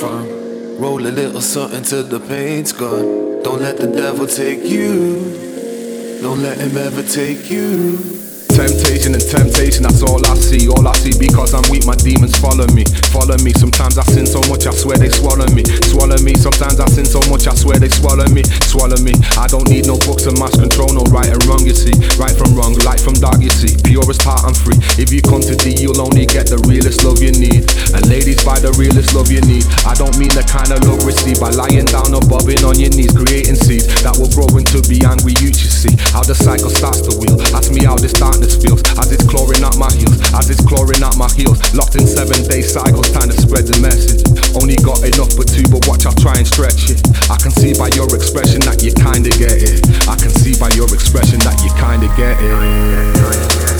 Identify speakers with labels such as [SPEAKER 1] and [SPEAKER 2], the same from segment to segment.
[SPEAKER 1] from. Roll a little something till the pain's gone. Don't let the devil take you. Don't let him ever take you.
[SPEAKER 2] Temptation and temptation, that's all I see. All I see because I'm weak, my demons follow me. Follow me. Sometimes I sin so much, I swear they swallow me. Swallow me. Sometimes I sin so much, I swear they swallow me. Swallow me. I don't need no books and mass control, no right and wrong, you see. Right from wrong, light from dark, you see. Purest heart, I'm free. If you come to D, you'll only get the realest love you need. And ladies, buy the realest love you need. I don't mean the kind of love received by lying down or bobbing on your knees, creating seeds that will grow into be angry youth, you see. How the cycle starts to wheel. Ask me how this darkness feels. As it's clawing at my heels, as it's clawing at my heels. Locked in seven day cycles, time to spread the message. Only got enough for two, but watch I try and stretch it. I can see by your expression that you kinda get it. I can see by your expression that you kinda get it.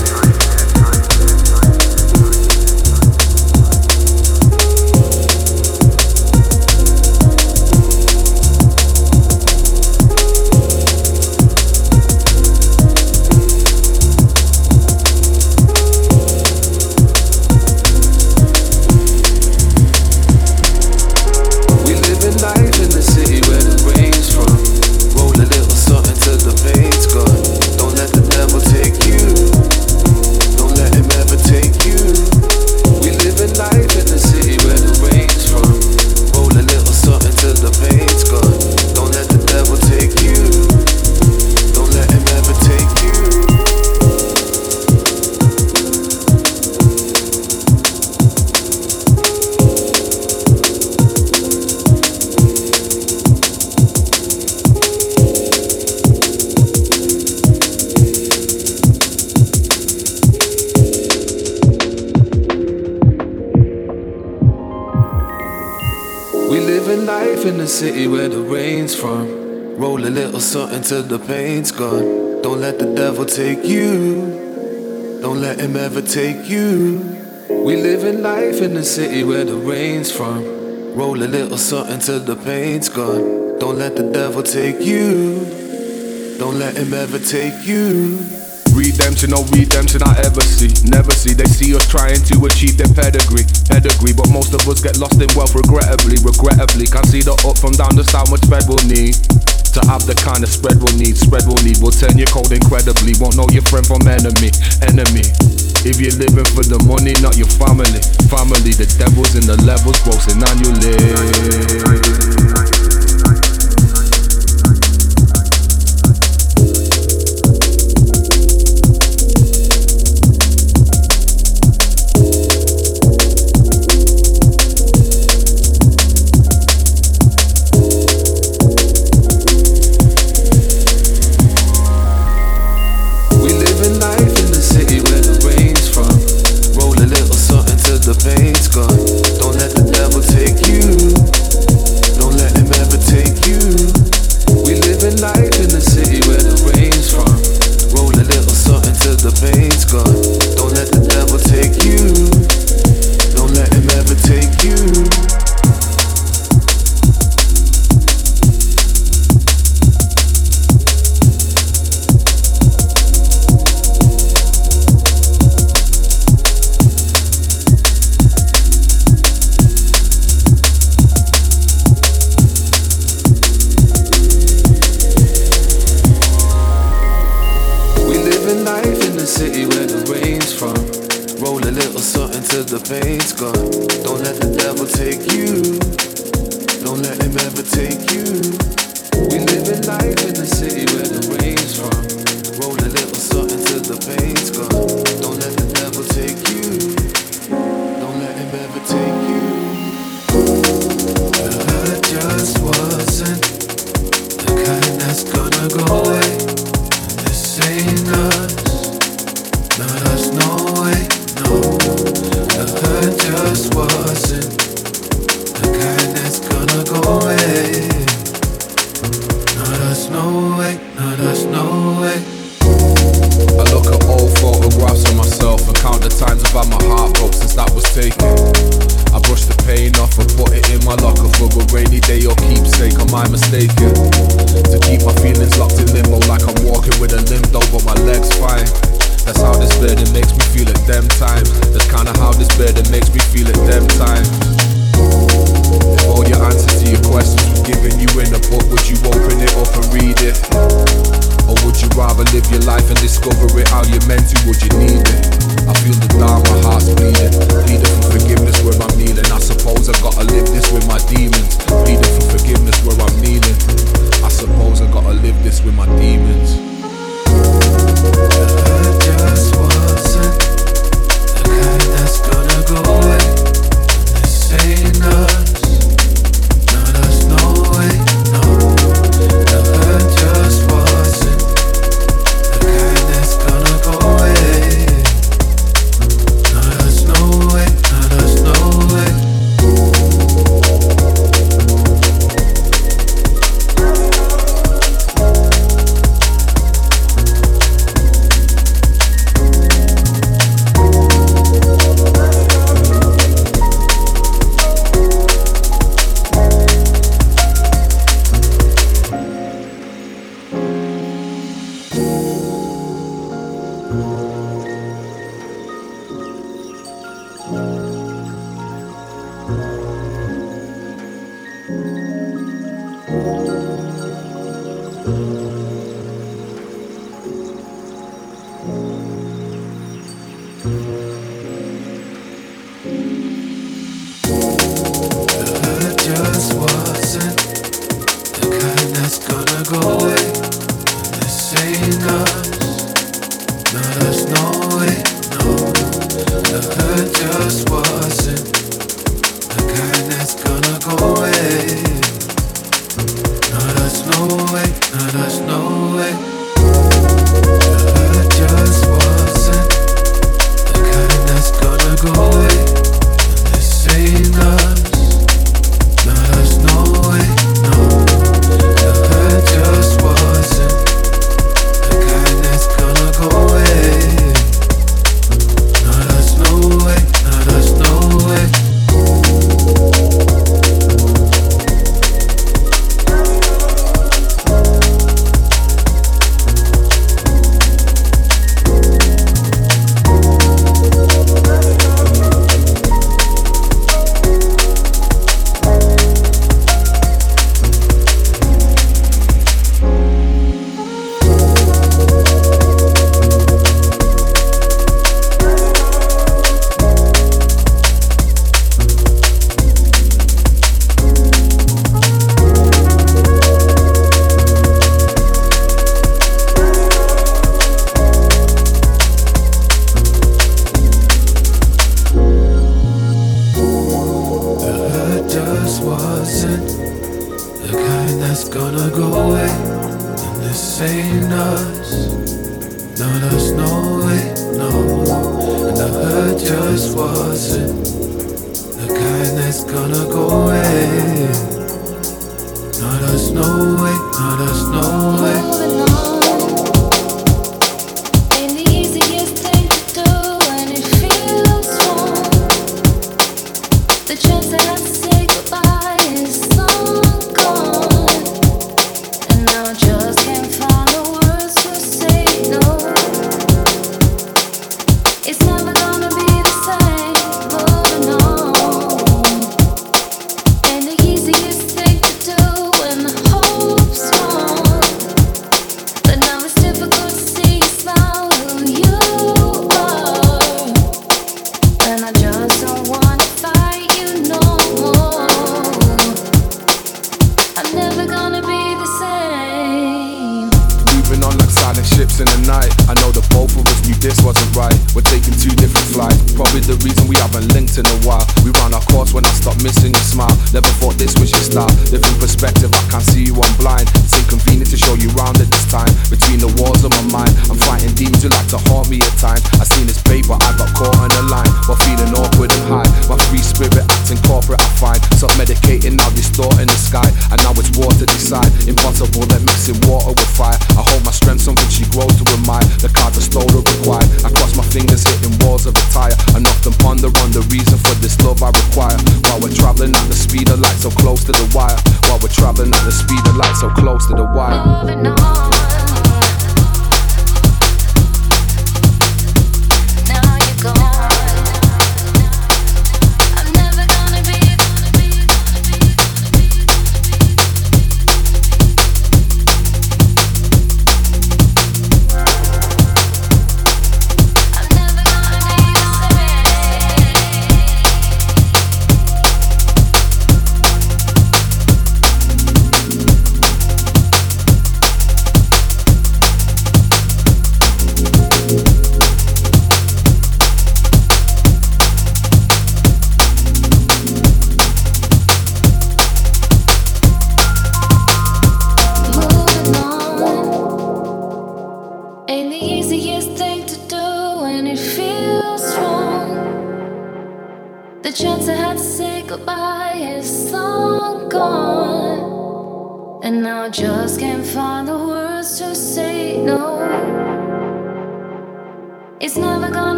[SPEAKER 1] Till the pain's gone. Don't let the devil take you. Don't let him ever take you. We live in life in the city where the rain's from. Roll a little something till the pain's gone. Don't let the devil take you. Don't let him ever take you. Redemption, no redemption I ever see. Never see. They see us trying to achieve their pedigree. Pedigree, but most of us get lost in wealth regrettably. Regrettably, can't see the up from down, just how much spread we'll need. To have the kind of spread we'll need, spread we'll need will turn your cold incredibly. Won't know your friend from enemy, enemy. If you're living for the money, not your family. Family, the devil's in the levels, grossing annually.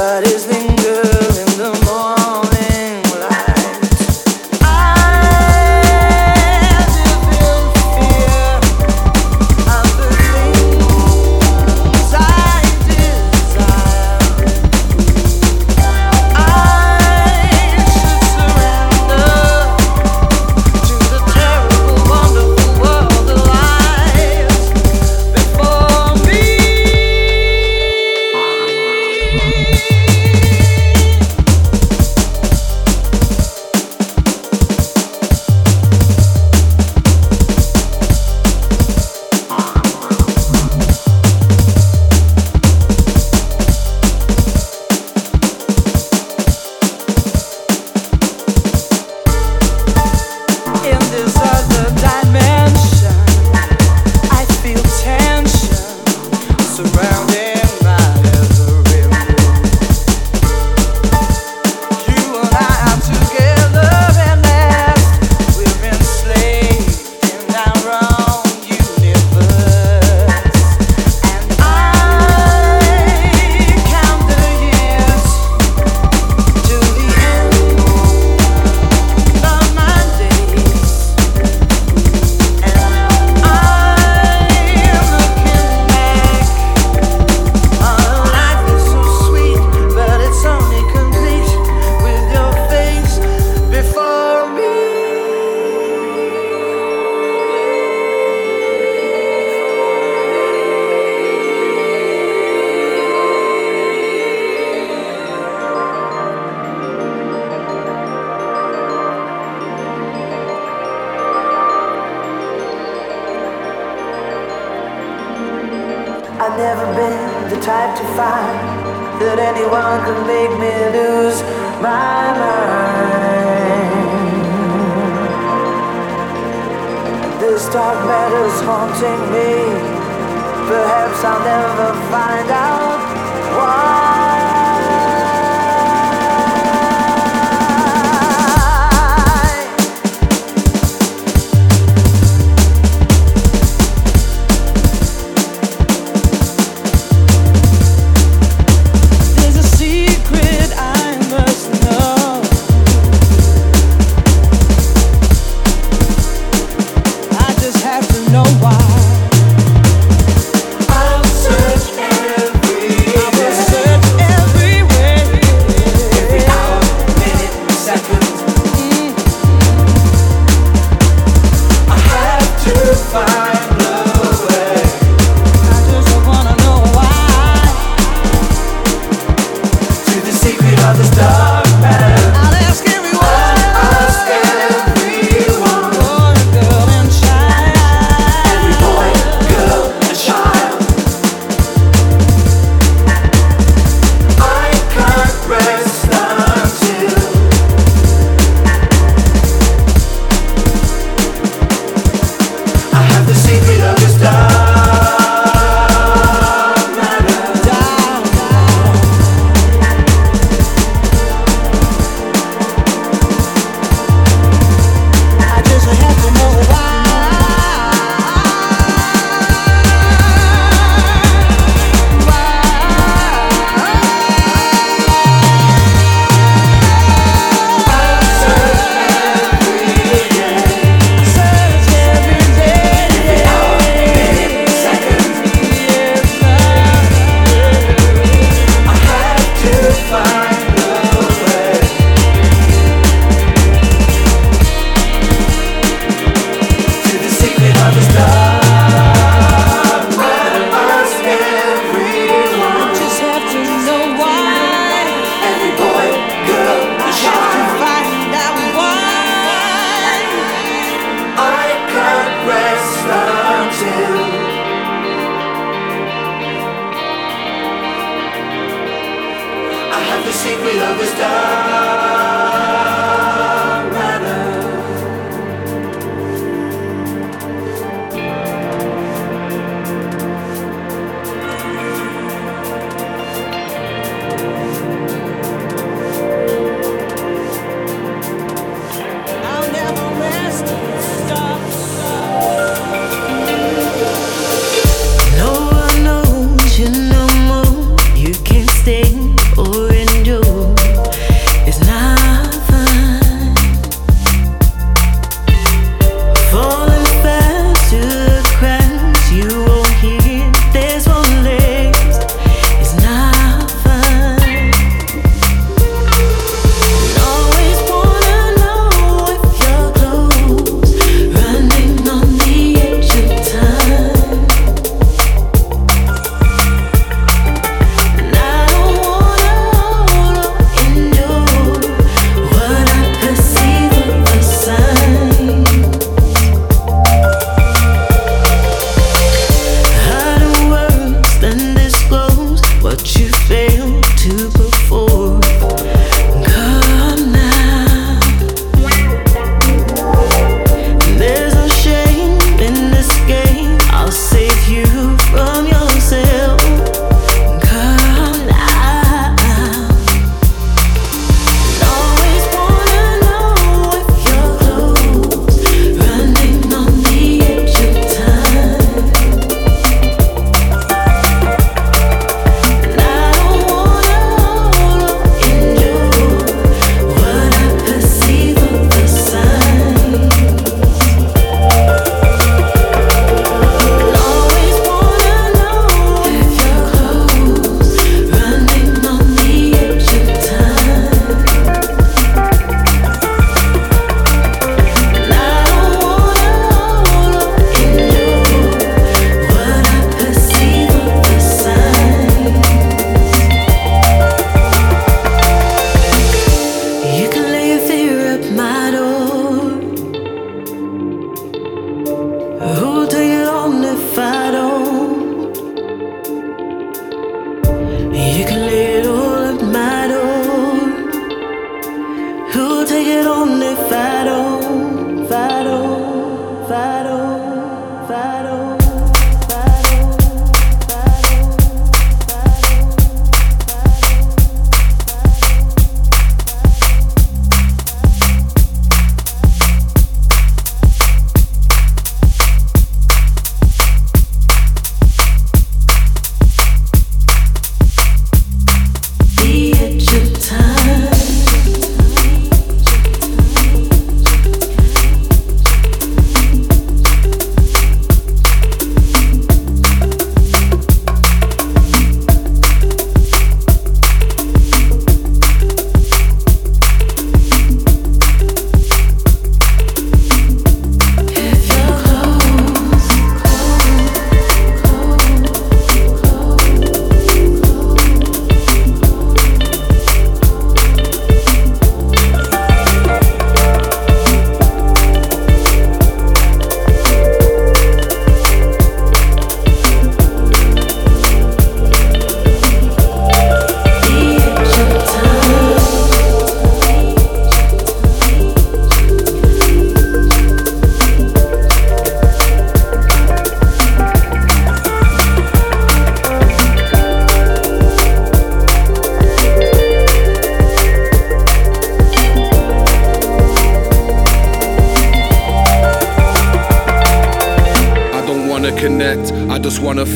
[SPEAKER 2] But
[SPEAKER 3] it's been I
[SPEAKER 4] will search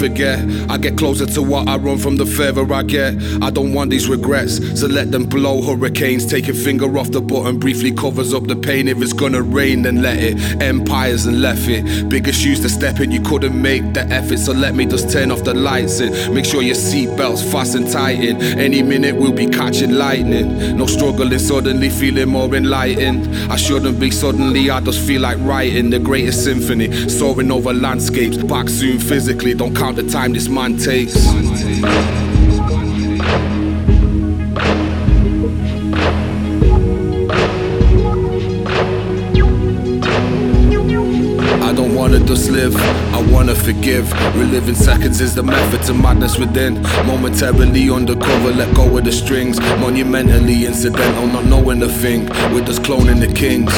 [SPEAKER 2] forget. I get closer to what I run from the further I get. I don't want these regrets, so let them blow hurricanes. Take a finger off the button, briefly covers up the pain. If it's gonna rain, then let it. Empires and left it. Bigger shoes to step in, you couldn't make the effort, so let me just turn off the lights and make sure your seatbelt's fast and tighten. Any minute we'll be catching lightning. No struggling, suddenly feeling more enlightened. I shouldn't be suddenly, I just feel like writing the greatest symphony. Soaring over landscapes, back soon physically. Don't count the time this man takes. Live, I wanna forgive. Reliving seconds is the method to madness within. Momentarily undercover, let go of the strings. Monumentally incidental, not knowing the thing. We're just cloning the kings.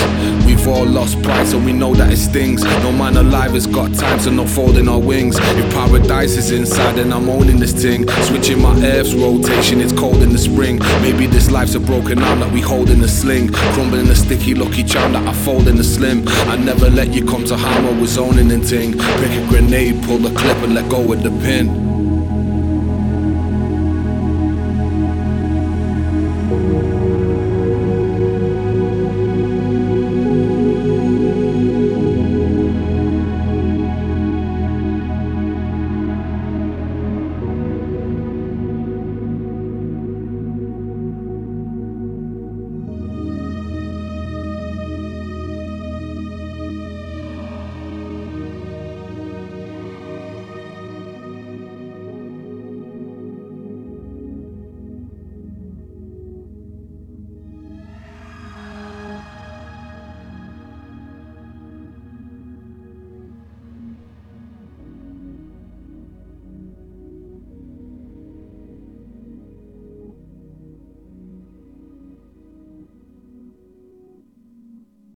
[SPEAKER 2] We've all lost pride, so we know that it stings. No man alive has got time, so not folding our wings. If paradise is inside, then I'm owning this thing. Switching my earth's rotation, it's cold in the spring. Maybe this life's a broken arm that we hold in the sling. Crumbling the sticky, lucky charm that I fold in the slim. I never let you come to harm, I was zoning and ting. Pick a grenade, pull the clip and let go with the pin.